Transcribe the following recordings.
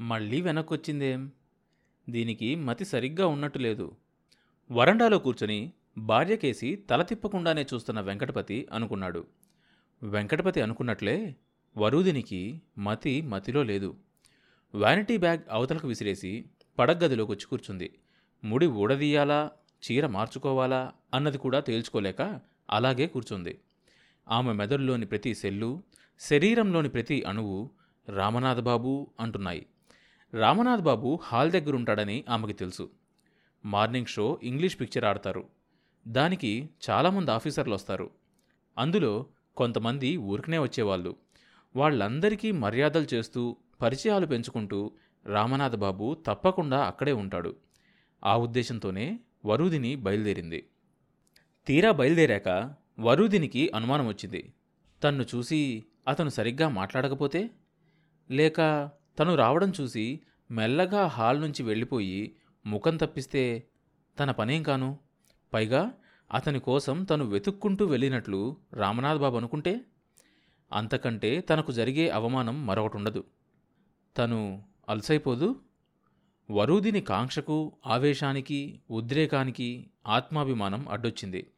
మళ్ళీ వెనక్కొచ్చిందేం? దీనికి మతి సరిగ్గా ఉన్నట్టు లేదు. వరండాలో కూర్చొని భార్యకేసి తల తిప్పకుండానే చూస్తున్న వెంకటపతి అనుకున్నాడు. వెంకటపతి అనుకున్నట్లే వరూదినికి మతి మతిలో లేదు. వ్యానిటీ బ్యాగ్ అవతలకు విసిరేసి పడగదిలోకి వచ్చి కూర్చుంది. ముడి ఊడదీయాలా? చీర మార్చుకోవాలా? అన్నది కూడా తేల్చుకోలేక అలాగే కూర్చుంది. ఆమె మెదడులోని ప్రతి సెల్లు శరీరంలోని ప్రతి అణువు రామనాథబాబు అంటున్నాయి. రామనాథ్ బాబు హాల్ దగ్గరుంటాడని ఆమెకి తెలుసు. మార్నింగ్ షో ఇంగ్లీష్ పిక్చర్ ఆడతారు. దానికి చాలామంది ఆఫీసర్లు వస్తారు. అందులో కొంతమంది ఊరికనే వచ్చేవాళ్ళు. వాళ్ళందరికీ మర్యాదలు చేస్తూ పరిచయాలు పెంచుకుంటూ రామనాథ్ బాబు తప్పకుండా అక్కడే ఉంటాడు. ఆ ఉద్దేశంతోనే వరూదిని బయలుదేరింది. తీరా బయలుదేరాక వరుదినికి అనుమానం వచ్చింది. తన్ను చూసి అతను సరిగ్గా మాట్లాడకపోతే? లేక తను రావడం చూసి మెల్లగా హాల్ నుంచి వెళ్ళిపోయి ముఖం తప్పిస్తే తన పనేం కాను? పైగా అతని కోసం తను వెతుక్కుంటూ వెళ్ళినట్లు రామనాథ్ బాబు అనుకుంటే అంతకంటే తనకు జరిగే అవమానం మరొకటుండదు. తను అలసైపోదు. వరూదిని కాంక్షకు ఆవేశానికి ఉద్రేకానికి ఆత్మాభిమానం అడ్డొచ్చింది.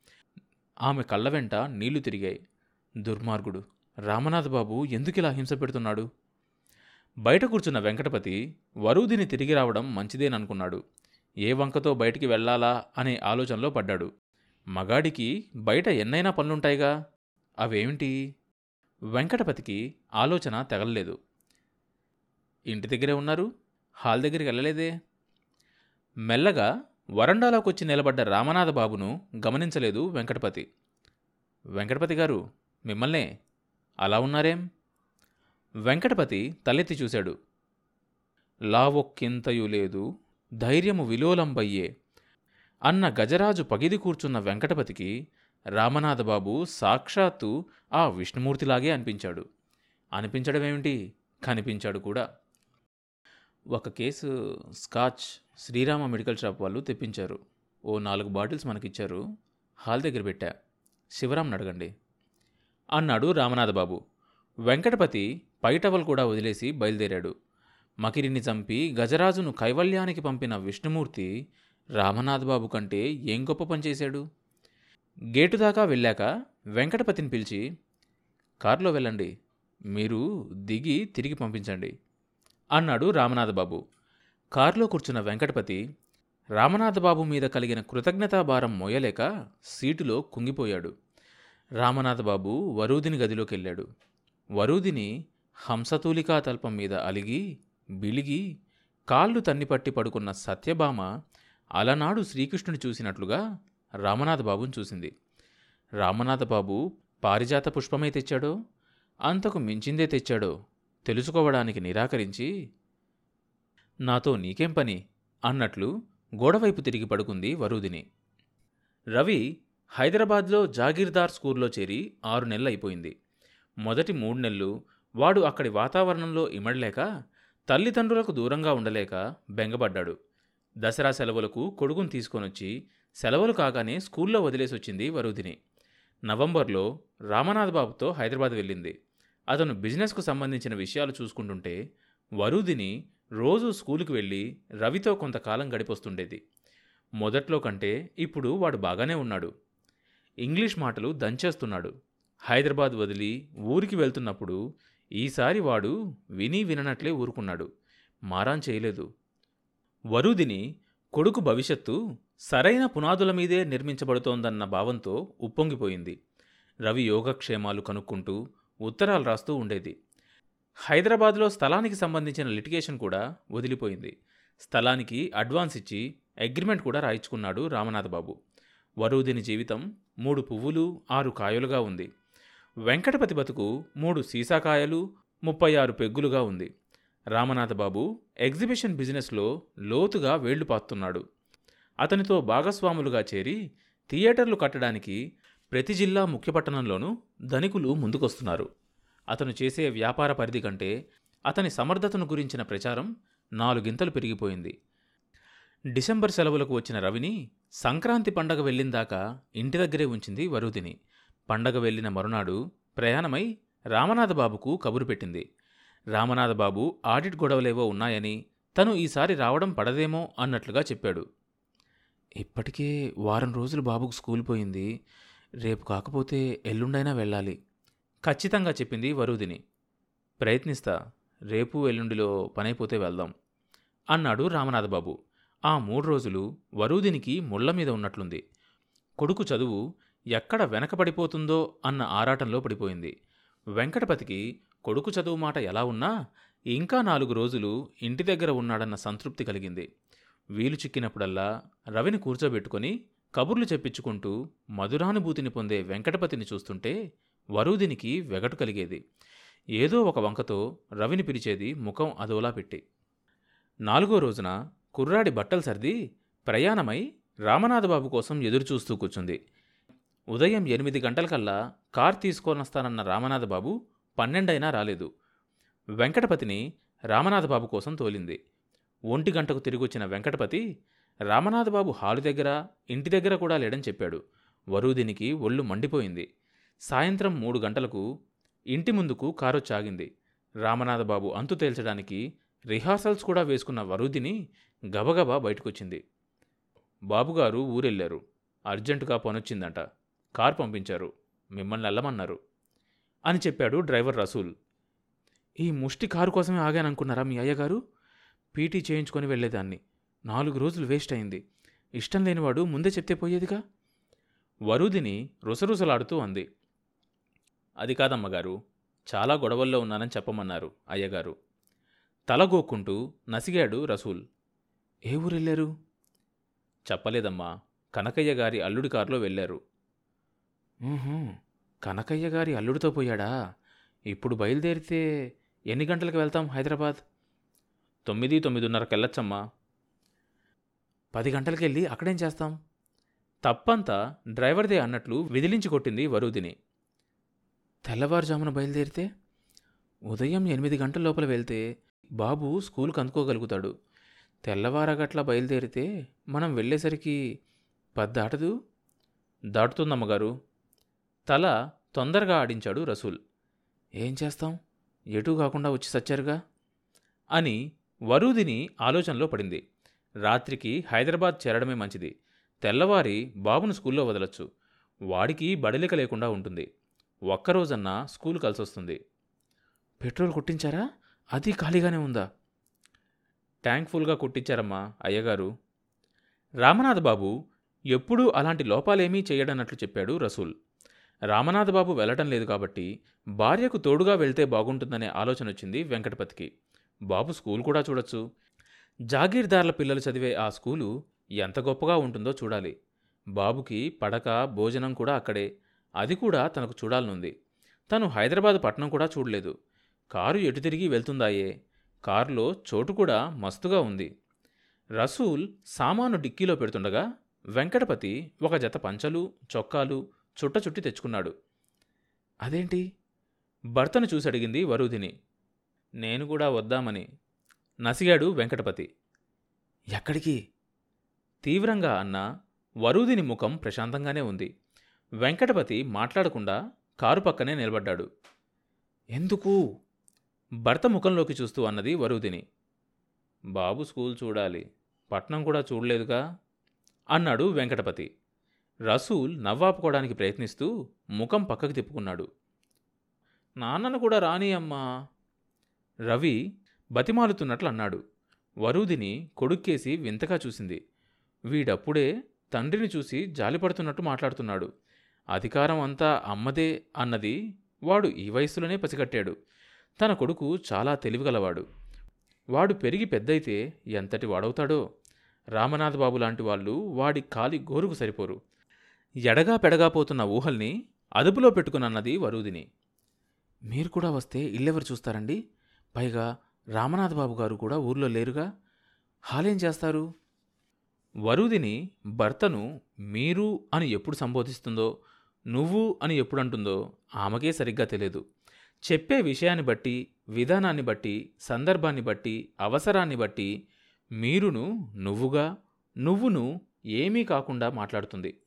ఆమె కళ్ళ వెంట నీళ్ళు తిరిగాయి. దుర్మార్గుడు రామనాథ్ బాబు ఎందుకిలా హింస పెడుతున్నాడు? బయట కూర్చున్న వెంకటపతి వరుదిని తిరిగి రావడం మంచిదేననుకున్నాడు. ఏ వంకతో బయటికి వెళ్ళాలా అనే ఆలోచనలో పడ్డాడు. మగాడికి బయట ఎన్నైనా పనులుంటాయిగా? అవేమిటి? వెంకటపతికి ఆలోచన తెగలలేదు. ఇంటి దగ్గరే ఉన్నారు? హాల్ దగ్గరికి వెళ్ళలేదే? మెల్లగా వరండాలోకి వచ్చి నిలబడ్డ రామనాథ బాబును గమనించలేదు వెంకటపతి. వెంకటపతి గారు మిమ్మల్నే అలా ఉన్నారేం? వెంకటపతి తలెత్తి చూశాడు. లావొక్కింతయు లేదు ధైర్యము విలోలంబయ్యే. అన్న గజరాజు పగిది కూర్చున్న వెంకటపతికి రామనాథబాబు సాక్షాత్తు ఆ విష్ణుమూర్తిలాగే అనిపించాడు. అనిపించడమేమిటి? కనిపించాడు కూడా. ఒక case scotch Srirama medical shop వాళ్ళు తెప్పించారు. ఓ నాలుగు బాటిల్స్ మనకిచ్చారు. హాల్ దగ్గర పెట్టా. శివరాంని అడగండి. అన్నాడు రామనాథబాబు. వెంకటపతి పైటవల్ కూడా వదిలేసి బయలుదేరాడు. మకిరిని చంపి గజరాజును కైవల్యానికి పంపిన విష్ణుమూర్తి రామనాథబాబు కంటే ఏం గొప్ప పని చేశాడు? గేటు దాకా వెళ్ళాక వెంకటపతిని పిలిచి కారులో వెళ్ళండి మీరు దిగి తిరిగి పంపించండి అన్నాడు రామనాథబాబు. కారులో కూర్చున్న వెంకటపతి రామనాథబాబు మీద కలిగిన కృతజ్ఞతాభారం మోయలేక సీటులో కుంగిపోయాడు. రామనాథబాబు వరూదిని గదిలోకి వెళ్ళాడు. వరూదిని హంసతూలికా తల్పం మీద అలిగి బిలిగి కాళ్ళు తన్నిపట్టి పడుకున్న సత్యభామ అలనాడు శ్రీకృష్ణుని చూసినట్లుగా రామనాథబాబుని చూసింది. రామనాథబాబు పారిజాత పుష్పమే తెచ్చాడో అంతకు మించిందే తెచ్చాడో తెలుసుకోవడానికి నిరాకరించి నాతో నీకేం పని? అన్నట్లు గోడవైపు తిరిగి పడుకుంది వరూదిని. రవి హైదరాబాద్లో జాగీర్దార్ స్కూల్లో చేరి ఆరు నెలలు అయిపోయింది మొదటి మూడు నెలలు వాడు అక్కడి వాతావరణంలో ఇమడలేక తల్లిదండ్రులకు దూరంగా ఉండలేక బెంగపడ్డాడు. దసరా సెలవులకు కొడుకును తీసుకొనొచ్చి సెలవులు కాగానే స్కూల్లో వదిలేసి వచ్చింది వరుదిని నవంబర్లో రామనాథబాబుతో హైదరాబాద్ వెళ్ళింది. అతను బిజినెస్కు సంబంధించిన విషయాలు చూసుకుంటుంటే వరుదిని రోజు స్కూలుకు వెళ్ళి రవితో కొంతకాలం గడిపొస్తుండేది. మొదట్లో కంటే ఇప్పుడు వాడు బాగానే ఉన్నాడు. ఇంగ్లీష్ మాటలు దంచేస్తున్నాడు. హైదరాబాద్ వదిలి ఊరికి వెళ్తున్నప్పుడు ఈసారి వాడు విని విననట్లే ఊరుకున్నాడు. మారాన్ చేయలేదు. వరుదిని కొడుకు భవిష్యత్తు సరైన పునాదుల మీదే నిర్మించబడుతోందన్న భావంతో ఉప్పొంగిపోయింది. రవి యోగక్షేమాలు కనుక్కుంటూ ఉత్తరాలు రాస్తూ ఉండేది. హైదరాబాద్లో స్థలానికి సంబంధించిన లిటిగేషన్ కూడా వదిలిపోయింది. స్థలానికి అడ్వాన్స్ ఇచ్చి అగ్రిమెంట్ కూడా రాయించుకున్నాడు రామనాథబాబు. వరుదిని జీవితం మూడు పువ్వులు ఆరు కాయలుగా ఉంది. వెంకటపతి బతుకు మూడు సీసాకాయలు ముప్పై ఆరు పెగ్గులుగా ఉంది. రామనాథబాబు ఎగ్జిబిషన్ బిజినెస్లో లోతుగా వేళ్ళు పాస్తున్నాడు అతనితో భాగస్వాములుగా చేరి థియేటర్లు కట్టడానికి ప్రతి జిల్లా ముఖ్య పట్టణంలోనూ ధనికులు ముందుకొస్తున్నారు. అతను చేసే వ్యాపార పరిధి కంటే అతని సమర్థతను గురించిన ప్రచారం నాలుగింతలు పెరిగిపోయింది. డిసెంబర్ సెలవులకు వచ్చిన రవిని సంక్రాంతి పండగ వెళ్ళిందాకా ఇంటి దగ్గరే ఉంచింది వరుదిని పండగ వెళ్ళిన మరునాడు ప్రయాణమై రామనాథబాబుకు కబురు పెట్టింది. రామనాథబాబు ఆడిట్ గొడవలేవో ఉన్నాయని తను ఈసారి రావడం పడదేమో అన్నట్లుగా చెప్పాడు. ఇప్పటికే వారం రోజులు బాబుకు స్కూల్ పోయింది. రేపు కాకపోతే ఎల్లుండైనా వెళ్ళాలి. ఖచ్చితంగా చెప్పింది వరుదిని. ప్రయత్నిస్తా రేపు ఎల్లుండిలో పనైపోతే వెళ్దాం అన్నాడు రామనాథబాబు. ఆ మూడు రోజులు వరూదినికి ముళ్ళ మీద ఉన్నట్లుంది. కొడుకు చదువు ఎక్కడ వెనకబడిపోతుందో అన్న ఆరాటంలో పడిపోయింది. వెంకటపతికి కొడుకు చదువు మాట ఎలా ఉన్నా ఇంకా నాలుగు రోజులు ఇంటి దగ్గర ఉన్నాడన్న సంతృప్తి కలిగింది. వీలు చిక్కినప్పుడల్లా రవిని కూర్చోబెట్టుకొని కబుర్లు చెప్పించుకుంటూ మధురానుభూతిని పొందే వెంకటపతిని చూస్తుంటే వరూదినికి వెగటు కలిగేది. ఏదో ఒక వంకతో రవిని పిలిచేది ముఖం అదోలా పెట్టి. నాలుగో రోజున కుర్రాడి బట్టలు సర్ది ప్రయాణమై రామనాథబాబు కోసం ఎదురుచూస్తూ కూర్చుంది. ఉదయం ఎనిమిది గంటలకల్లా కార్ తీసుకొనొస్తానన్న రామనాథబాబు పన్నెండైనా రాలేదు. వెంకటపతిని రామనాథబాబు కోసం తోలింది. ఒంటి గంటకు తిరిగొచ్చిన వెంకటపతి రామనాథబాబు హాలు దగ్గర ఇంటి దగ్గర కూడా లేడని చెప్పాడు. వరూదినికి ఒళ్ళు మండిపోయింది. సాయంత్రం మూడు గంటలకు ఇంటి ముందుకు కారు చాగింది. రామనాథబాబు అంతు తేల్చడానికి రిహార్సల్స్ కూడా వేసుకున్న వరూదిని గబగబా బయటకొచ్చింది. బాబుగారు ఊరెళ్ళారు. అర్జెంటుగా పనొచ్చిందంట. కార్ పంపించారు. మిమ్మల్ని వెళ్ళమన్నారు అని చెప్పాడు డ్రైవర్ రసూల్. ఈ ముష్టి కారు కోసమే ఆగాననుకున్నారా మీ అయ్యగారు? పీటీ చేయించుకొని వెళ్ళేదాన్ని. నాలుగు రోజులు వేస్ట్ అయింది. ఇష్టం లేనివాడు ముందే చెప్తే పోయేదిగా? వరుదిని రుసరుసలాడుతూ అంది. అది కాదమ్మగారు చాలా గొడవల్లో ఉన్నానని చెప్పమన్నారు అయ్యగారు. తలగోక్కుంటూ నసిగాడు రసూల్. ఏ ఊరెళ్ళారు? చెప్పలేదమ్మా. కనకయ్య గారి అల్లుడి కారులో వెళ్ళారు. కనకయ్య గారి అల్లుడితో పోయాడా? ఇప్పుడు బయలుదేరితే ఎన్ని గంటలకు వెళ్తాం హైదరాబాద్? తొమ్మిది తొమ్మిదిన్నరకు వెళ్ళొచ్చమ్మా పది గంటలకు వెళ్ళి అక్కడేం చేస్తాం? తప్పంతా డ్రైవర్దే అన్నట్లు విదిలించి కొట్టింది వరుదిని. తెల్లవారుజామున బయలుదేరితే ఉదయం ఎనిమిది గంటల లోపల వెళ్తే బాబు స్కూల్కి అందుకోగలుగుతాడు. తెల్లవారగట్ల బయలుదేరితే మనం వెళ్ళేసరికి పది దాటదు దాటుతుందమ్మగారు. తల తొందరగా ఆడించాడు రసూల్. ఏం చేస్తాం? ఎటూ కాకుండా వచ్చి సచ్చారుగా? అని వరూదిని ఆలోచనలో పడింది. రాత్రికి హైదరాబాద్ చేరడమే మంచిది. తెల్లవారి బాబును స్కూల్లో వదలొచ్చు. వాడికి బడలిక లేకుండా ఉంటుంది. ఒక్కరోజన్నా స్కూల్ కలిసొస్తుంది. పెట్రోల్ కొట్టించారా? అది ఖాళీగానే ఉందా? ట్యాంక్ ఫుల్గా కొట్టించారమ్మా అయ్యగారు. రామనాథబాబు ఎప్పుడూ అలాంటి లోపాలేమీ చేయడన్నట్లు చెప్పాడు రసూల్. రామనాథబాబు వెళ్ళటం లేదు కాబట్టి భార్యకు తోడుగా వెళ్తే బాగుంటుందనే ఆలోచన వచ్చింది వెంకటపతికి. బాబు స్కూల్ కూడా చూడొచ్చు. జాగీర్దార్ల పిల్లలు చదివే ఆ స్కూలు ఎంత గొప్పగా ఉంటుందో చూడాలి. బాబుకి పడక భోజనం కూడా అక్కడే. అది కూడా తనకు చూడాలనుంది. తను హైదరాబాద్ పట్టణం కూడా చూడలేదు. కారు ఎటు తిరిగి వెళ్తుందాయే? కారులో చోటు కూడా మస్తుగా ఉంది. రసూల్ సామాను డిక్కీలో పెడుతుండగా వెంకటపతి ఒక జత పంచలు చొక్కాలు చుట్ట చుట్టి తెచ్చుకున్నాడు. అదేంటి? భర్తను చూసి అడిగింది వరూధిని. నేను కూడా వద్దామని నసిగాడు వెంకటపతి. ఎక్కడికి? తీవ్రంగా అన్న వరుదిని ముఖం ప్రశాంతంగానే ఉంది. వెంకటపతి మాట్లాడకుండా కారు పక్కనే నిలబడ్డాడు. ఎందుకు? భర్త ముఖంలోకి చూస్తూ అన్నది వరుదిని బాబు స్కూల్ చూడాలి. పట్నం కూడా చూడలేదుగా? అన్నాడు వెంకటపతి. రసూల్ నవ్వాపుకోవడానికి ప్రయత్నిస్తూ ముఖం పక్కకు తిప్పుకున్నాడు. నాన్నను కూడా రాని అమ్మా. రవి బతిమాలుతున్నట్లు అన్నాడు. వరూదిని కొడుక్కేసి వింతగా చూసింది. వీడప్పుడే తండ్రిని చూసి జాలిపడుతున్నట్టు మాట్లాడుతున్నాడు. అధికారం అంతా అమ్మదే అన్నది వాడు ఈ వయసులోనే పసిగట్టాడు. తన కొడుకు చాలా తెలివిగలవాడు. వాడు పెరిగి పెద్దయితే ఎంతటి వాడవుతాడో? రామనాథబాబు లాంటి వాళ్ళు వాడి కాలి గోరుకు సరిపోరు. ఎడగా పెడగా పోతున్న ఊహల్ని అదుపులో పెట్టుకునన్నది వరూదిని. మీరు కూడా వస్తే ఇల్లెవరు చూస్తారండి? పైగా రామనాథ్ బాబు గారు కూడా ఊర్లో లేరుగా? హాలేం చేస్తారు? వరుదిని భర్తను మీరు అని ఎప్పుడు సంబోధిస్తుందో నువ్వు అని ఎప్పుడు అంటుందో ఆమెకే సరిగ్గా తెలియదు. చెప్పే విషయాన్ని బట్టి విధానాన్ని బట్టి సందర్భాన్ని బట్టి అవసరాన్ని బట్టి మీరును నువ్వుగా నువ్వును ఏమీ కాకుండా మాట్లాడుతుంది.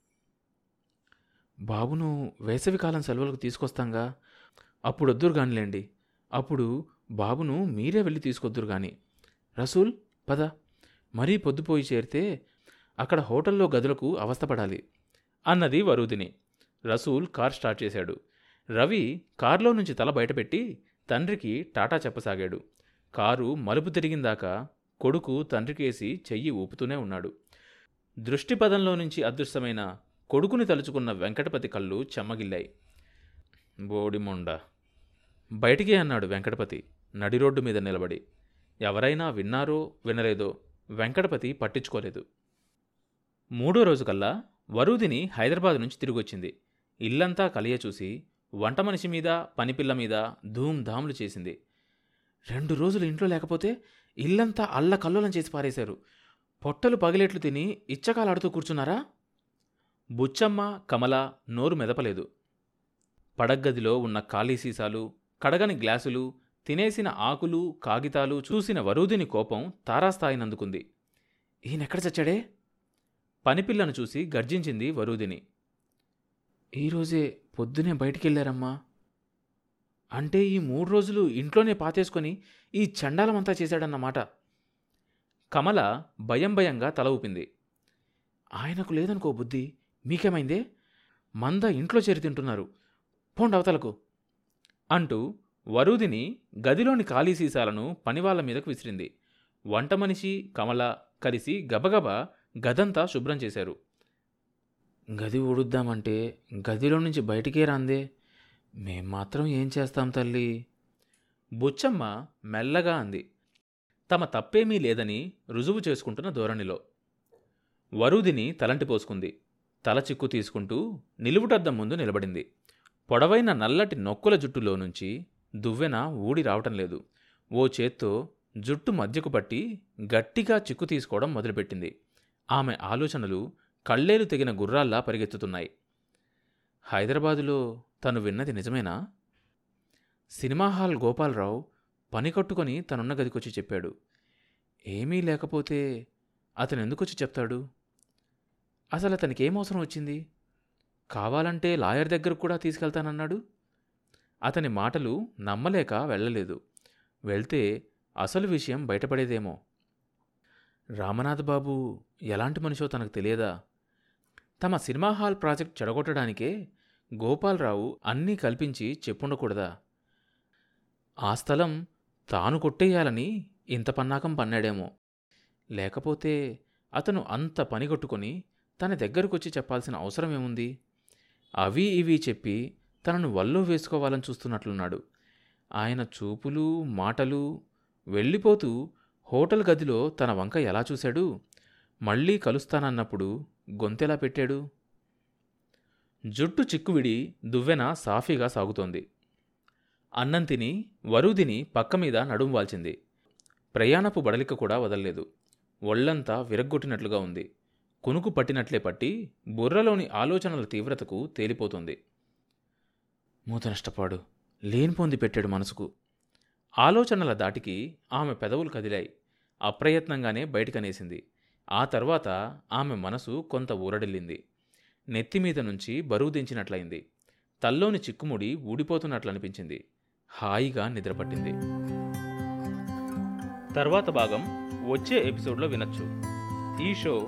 బాబును వేసవికాలం సెలవులకు తీసుకొస్తాంగా? అప్పుడు వద్దురు కానిలేండి అప్పుడు బాబును మీరే వెళ్ళి తీసుకొద్దురు గాని. రసూల్ పద. మరీ పొద్దుపోయి చేరితే అక్కడ హోటల్లో గదులకు అవస్థపడాలి అన్నది వరుదిని. రసూల్ కార్ స్టార్ట్ చేశాడు. రవి కారులో నుంచి తల బయటపెట్టి తండ్రికి టాటా చెప్పసాగాడు. కారు మలుపు తిరిగిందాకా కొడుకు తండ్రికేసి చెయ్యి ఊపుతూనే ఉన్నాడు. దృష్టిపదంలో నుంచి అదృశ్యమైన కొడుకుని తలుచుకున్న వెంకటపతి కళ్ళు చెమ్మగిల్లాయి బోడిమొండ బయటికి అన్నాడు వెంకటపతి నడి రోడ్డు మీద నిలబడి. ఎవరైనా విన్నారో వినలేదో వెంకటపతి పట్టించుకోలేదు. మూడో రోజుకల్లా వరూదిని హైదరాబాద్ నుంచి తిరిగొచ్చింది. ఇల్లంతా కలియ చూసి వంట మనిషి మీద పనిపిల్ల మీద ధూమ్ధాములు చేసింది. రెండు రోజులు ఇంట్లో లేకపోతే ఇల్లంతా అల్ల కల్లోలం చేసి పారేశారు. పొట్టలు పగిలేట్లు తిని ఇచ్చకాలాడుతూ కూర్చున్నారా? బుచ్చమ్మ కమల నోరు మెదపలేదు. పడగ్గదిలో ఉన్న ఖాళీ సీసాలు కడగని గ్లాసులు తినేసిన ఆకులు కాగితాలు చూసిన వరూదిని కోపం తారాస్థాయినందుకుంది. ఈయనెక్కడ చచ్చాడే? పనిపిల్లను చూసి గర్జించింది వరూదిని ఈరోజే పొద్దునే బయటికెళ్ళారమ్మా. అంటే ఈ మూడు రోజులు ఇంట్లోనే పాతేసుకొని ఈ చండాలమంతా చేశాడన్నమాట. కమల భయం భయంగా తల ఊపింది. ఆయనకు లేదనుకో బుద్ధి మీకేమైందే? మంద ఇంట్లో చేరి తింటున్నారు. పోండి అవతలకు. అంటూ వరూదిని గదిలోని ఖాళీ సీసాలను పనివాళ్ళ మీదకు విసిరింది. వంట మనిషి కమల కలిసి గబగబా గదంతా శుభ్రం చేశారు. గది ఊడుద్దామంటే గదిలో నుంచి బయటికే రాందే. మేం మాత్రం ఏం చేస్తాం తల్లి? బుచ్చమ్మ మెల్లగా అంది. తమ తప్పేమీ లేదని రుజువు చేసుకుంటున్న ధోరణిలో. వరుదిని తలంటి పోసుకుంది. తల చిక్కు తీసుకుంటూ నిలువుటద్దం ముందు నిలబడింది. పొడవైన నల్లటి నొక్కుల జుట్టులో నుంచి దువ్వెన ఊడి రావటం లేదు. ఓ చేత్తో జుట్టు మధ్యకు పట్టి గట్టిగా చిక్కు తీసుకోవడం మొదలుపెట్టింది. ఆమె ఆలోచనలు కళ్ళేలు తెగిన గుర్రాల్లా పరిగెత్తుతున్నాయి. హైదరాబాదులో తను విన్నది నిజమేనా? సినిమా హాల్ గోపాలరావు పని కట్టుకొని తనున్న గదికొచ్చి చెప్పాడు. ఏమీ లేకపోతే అతను ఎందుకొచ్చి చెప్తాడు? అసలు అతనికి ఏం అవసరం వచ్చింది? కావాలంటే లాయర్ దగ్గరకు కూడా తీసుకెళ్తానన్నాడు. అతని మాటలు నమ్మలేక వెళ్ళలేదు. వెళ్తే అసలు విషయం బయటపడేదేమో. రామనాథ్ బాబు ఎలాంటి మనిషో తనకు తెలియదా? తమ సినిమా హాల్ ప్రాజెక్ట్ చెడగొట్టడానికే గోపాలరావు అన్నీ కల్పించి చెప్పుండకూడదా? ఆ స్థలం తాను కొట్టేయాలని ఇంత పన్నాకం పన్నాడేమో. లేకపోతే అతను అంత పనిగొట్టుకొని తన దగ్గరకొచ్చి చెప్పాల్సిన అవసరం ఏముంది? అవి ఇవి చెప్పి తనను వల్లో వేసుకోవాలని చూస్తున్నట్లున్నాడు. ఆయన చూపులు మాటలు వెళ్ళిపోతూ హోటల్ గదిలో తన వంక ఎలా చూశాడు? మళ్ళీ కలుస్తానన్నప్పుడు గొంతెలా పెట్టాడు? జుట్టు చిక్కువిడి దువ్వెన సాఫీగా సాగుతోంది. అన్నం తిని వరుదిని పక్క మీద నడుం వాల్చింది. ప్రయాణపు బడలిక కూడా వదల్లేదు. ఒళ్ళంతా విరగ్గొట్టినట్లుగా ఉంది. కునుకు పట్టినట్లే పట్టి బుర్రలోని ఆలోచనల తీవ్రతకు తేలిపోతుంది. మూత నష్టపాడు లేనిపొంది పెట్టాడు మనసుకు. ఆలోచనల దాటికి ఆమె పెదవులు కదిలాయి. అప్రయత్నంగానే బయటకనేసింది. ఆ తర్వాత ఆమె మనసు కొంత ఊరడిల్లింది. నెత్తిమీద నుంచి బరువు దించినట్లయింది. తల్లోని చిక్కుముడి ఊడిపోతున్నట్లనిపించింది. హాయిగా నిద్రపట్టింది. తర్వాత భాగం వచ్చే ఎపిసోడ్లో వినొచ్చు. ఈ షో